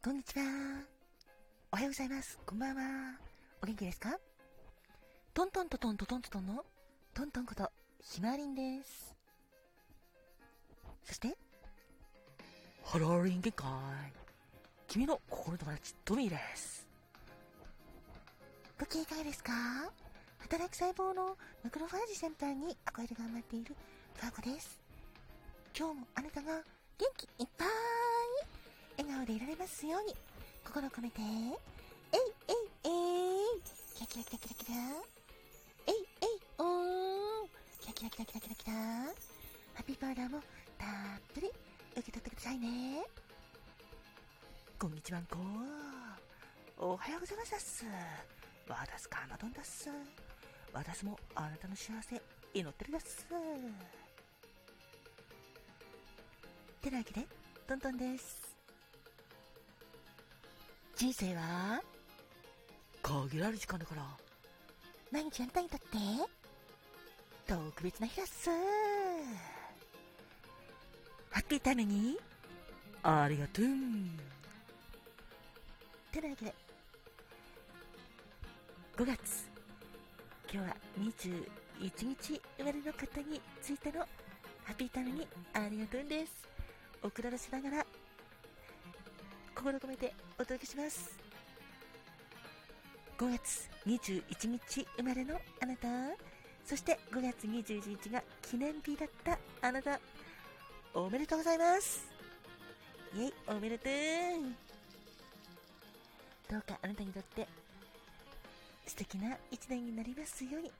こんにちは。おはようございます。こんばんは。お元気ですか？トントントトントトントトンのトントンことひまわりんです。そして、ハローリン限界。君の心の友達、トミーです。ご機嫌いかがですか？働く細胞のマクロファージ先輩に憧れ頑張っているファーコです。今日もあなたが元気いっぱい笑顔でいられますように心を込めて、えいえいえいキラキラキラキラキラえいえいおーキラキラキラキラキラキラハッピーパウダーもたっぷり受け取ってくださいね。こんにちはんこおはようございますっす。わたすかまどんだっす。私もあなたの幸せ祈ってるだっす。てなわけで、トントンです。人生は、限られる時間だから、毎日あなたにとって、特別な日だっす。ハッピータイムに、ありがとう。てなわけで、5月、今日は21日生まれの方についてのハッピータイムにありがとうです。送られしながら、心込めてお届けします。5月21日生まれのあなた、そして5月21日が記念日だったあなた、おめでとうございます。イェイ、おめでとう。どうかあなたにとって素敵な一年になりますように。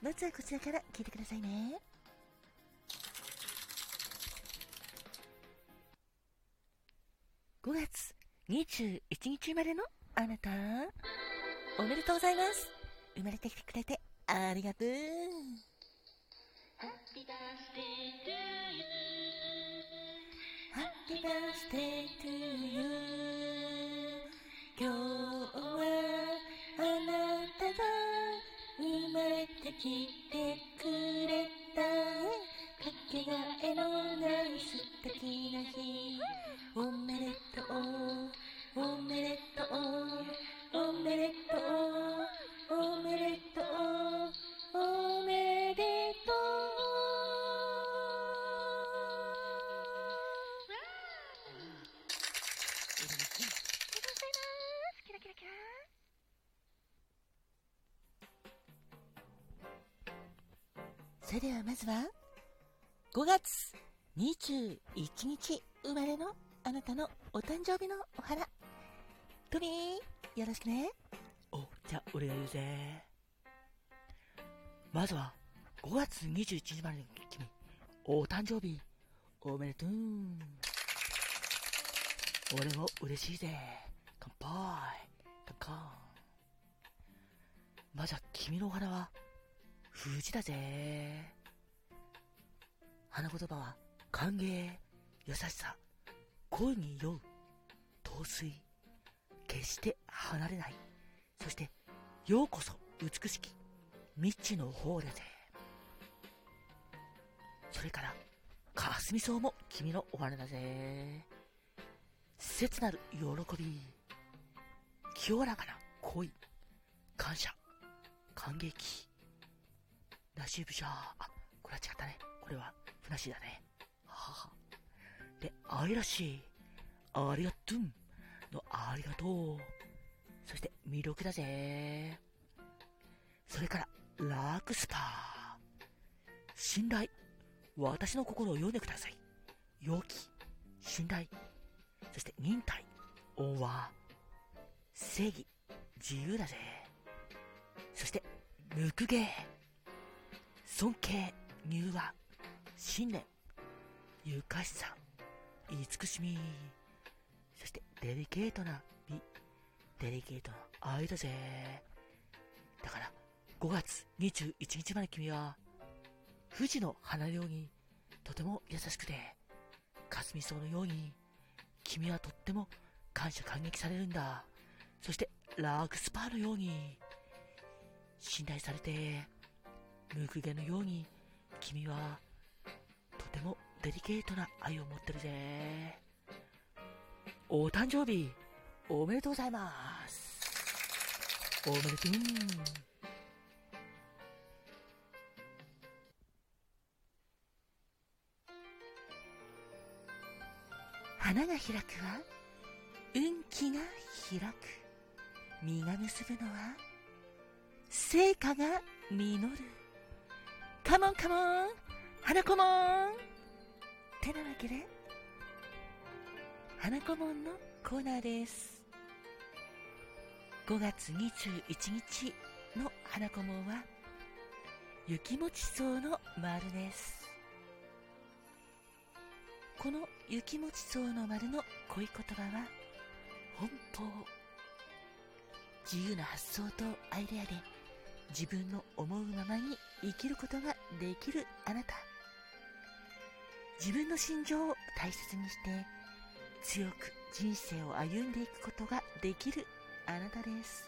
まずはこちらから聞いてくださいね。5月21日生まれのあなた、おめでとうございます。生まれてきてくれてありがとう。Happy birthday to you. Happy birthday to you めでとう。おめでとう。おめでとう。キラキラキラそれではまずは5月21日生まれのあなたのお誕生日のお花。トミー。よろしくねおじゃあ俺が言うぜまずは5月21日までの君お誕生日おめでとう俺も嬉しいぜ。乾杯。カンカン。まずは君のお花は、藤だぜ。花言葉は、歓迎、優しさ、恋に酔う、陶酔、決して離れない。そして、ようこそ美しき、未知の方だぜ。それから、かすみ草も君のお花だぜ。切なる喜び、清らかな恋、感謝、感激、ナシブシャー、あ、これは違ったね。これは、ふなしだね。はは。で、愛らしい、ありがとうのありがとう。そして、魅力だぜ。それから、ラークスパー。信頼。私の心を読んでください。陽気、信頼、そして忍耐、恩和、正義、自由だぜ。そして、無芸、尊敬、入和、信念、愉快さ、慈しみ、そしてデリケートな美、デリケートな愛だぜ。だから、5月21日まで君は、富士の花のように、とても優しくて、霞草のように、君はとっても感謝感激されるんだ。そして、ラークスパーのように、信頼されて、無垢毛のように、君は、とてもデリケートな愛を持ってるぜ。お誕生日、おめでとうございます。おめでとう。花が開くは運気が開く実が結ぶのは成果が実るカモンカモン花子もんてなわけで花子もんのコーナーです。5月21日の花子もんは雪もちそうの丸です。この雪もちそうの丸の恋言葉は奔放自由な発想とアイデアで自分の思うままに生きることができるあなた。自分の心情を大切にして強く人生を歩んでいくことができるあなたです。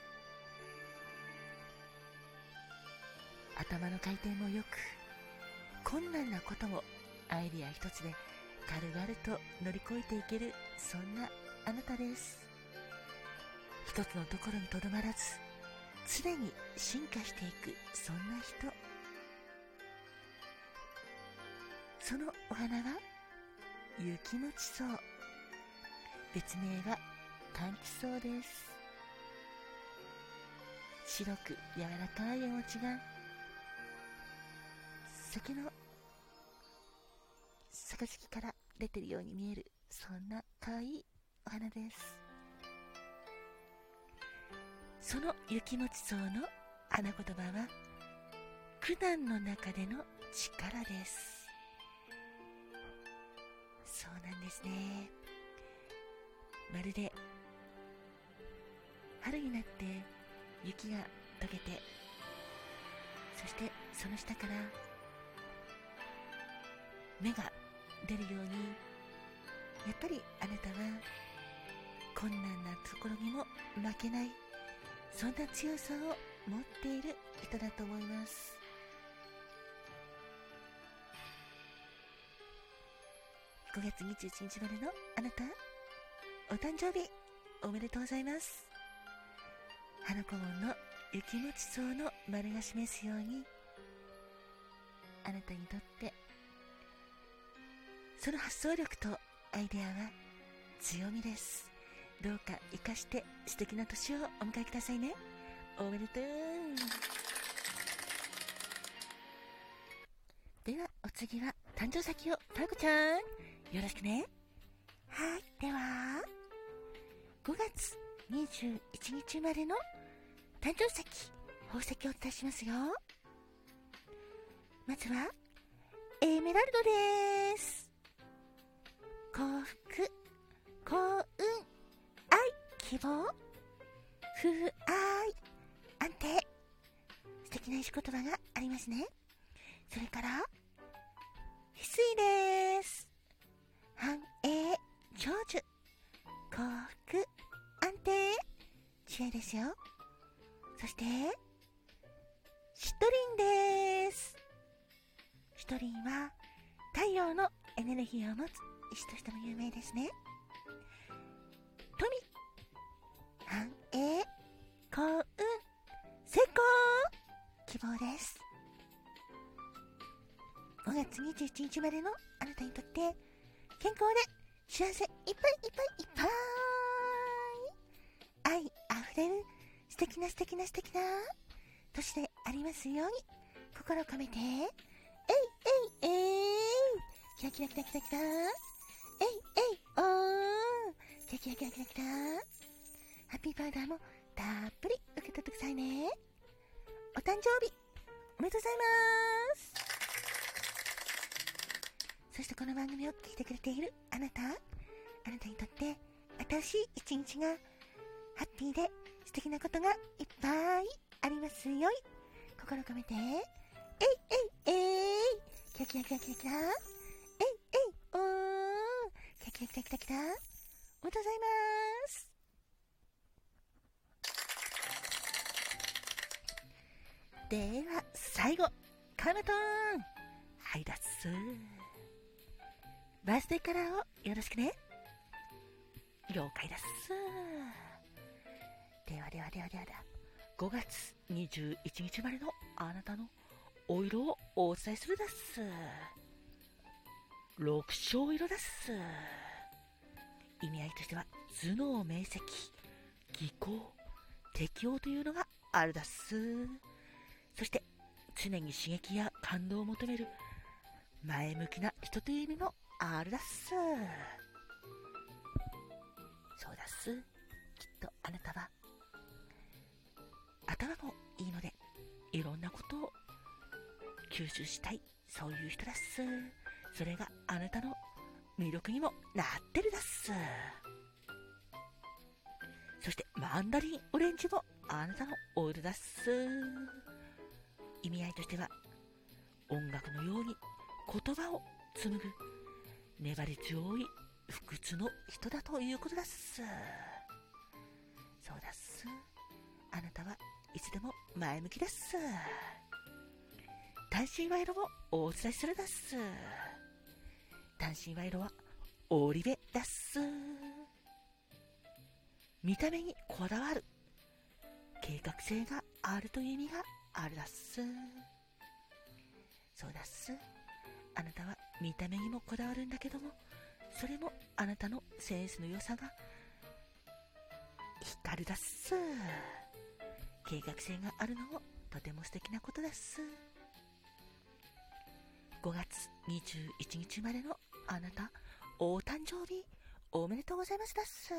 頭の回転もよく困難なこともアイデア一つで軽々と乗り越えていけるそんなあなたです。一つのところにとどまらず常に進化していくそんな人。そのお花は雪もちそう別名は柑橘草です。白く柔らかいお餅が酒の杯から出てるように見えるそんな可愛いお花です。その雪もち草の花言葉は苦難の中での力です。そうなんですね。まるで春になって雪が溶けてそしてその下から芽が出るようにやっぱりあなたは困難なところにも負けないそんな強さを持っている人だと思います。5月21日までのあなた。お誕生日おめでとうございます。花子門の雪もち草の丸が示すようにあなたにとってその発想力とアイデアは強みです。どうか活かして素敵な年をお迎えくださいね。おめでとう。ではお次は誕生石をタコちゃんよろしくね。はいでは5月21日生までの誕生石宝石をお伝えしますよ。まずはエメラルドです。幸福幸運愛希望夫婦愛安定。素敵な石言葉がありますね。それから翡翠です。繁栄長寿。幸福。安定。知恵ですよ。そしてシトリンです。シトリンは太陽のエネルギーを持つ石としても有名ですね。富繁栄幸運成功。希望です。5月21日までのあなたにとって健康で幸せいっぱいいっぱいいっぱい愛あふれる素敵な素敵な素敵な。年でありますように心を込めてえいえいえいキラキラキラキラキラ。えいえいおー。キラキラキラキラキラ。ハッピーパウダーもたっぷり受け取ってくださいね。お誕生日。おめでとうございます。そしてこの番組を聞いてくれているあなたあなたにとって新しい一日がハッピーで素敵なことがいっぱいありますよい心込めてえいえいえいキラキラキラキラキラえいえいおーキラキラキラキラキラおめでとうございます。では最後カナトーンはいだっすバースデーカラーをよろしくね了解だっす。ではではではではでは、5月21日までのあなたのお色をお伝えするだっす。六章色だっす。意味合いとしては、頭脳明晰、技巧、適応というのがあるだっす。そして、常に刺激や感動を求める前向きな人という意味もあるだっす。そうだっす。きっとあなたは、頭もいいので、いろんなことを吸収したい、そういう人だっす。それがあなたの魅力にもなってるだっす。そして、マンダリンオレンジもあなたのオイルだっす。意味合いとしては、音楽のように言葉を紡ぐ粘り強い不屈の人だということだっす。そうだっす。あなたはいつでも前向きだっす。単身賄賂もお伝えするだっす。単身賄賂はオリベだっす。見た目にこだわる。計画性があるという意味があるだっす。そうだっす。あなたは見た目にもこだわるんだけども、それもあなたのセンスの良さが光るだっす。計画性があるのもとても素敵なことだっす。5月21日生までのあなた、お誕生日、おめでとうございますだっす。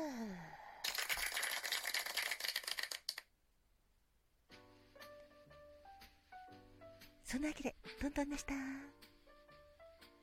そんなわけで、トントンでした。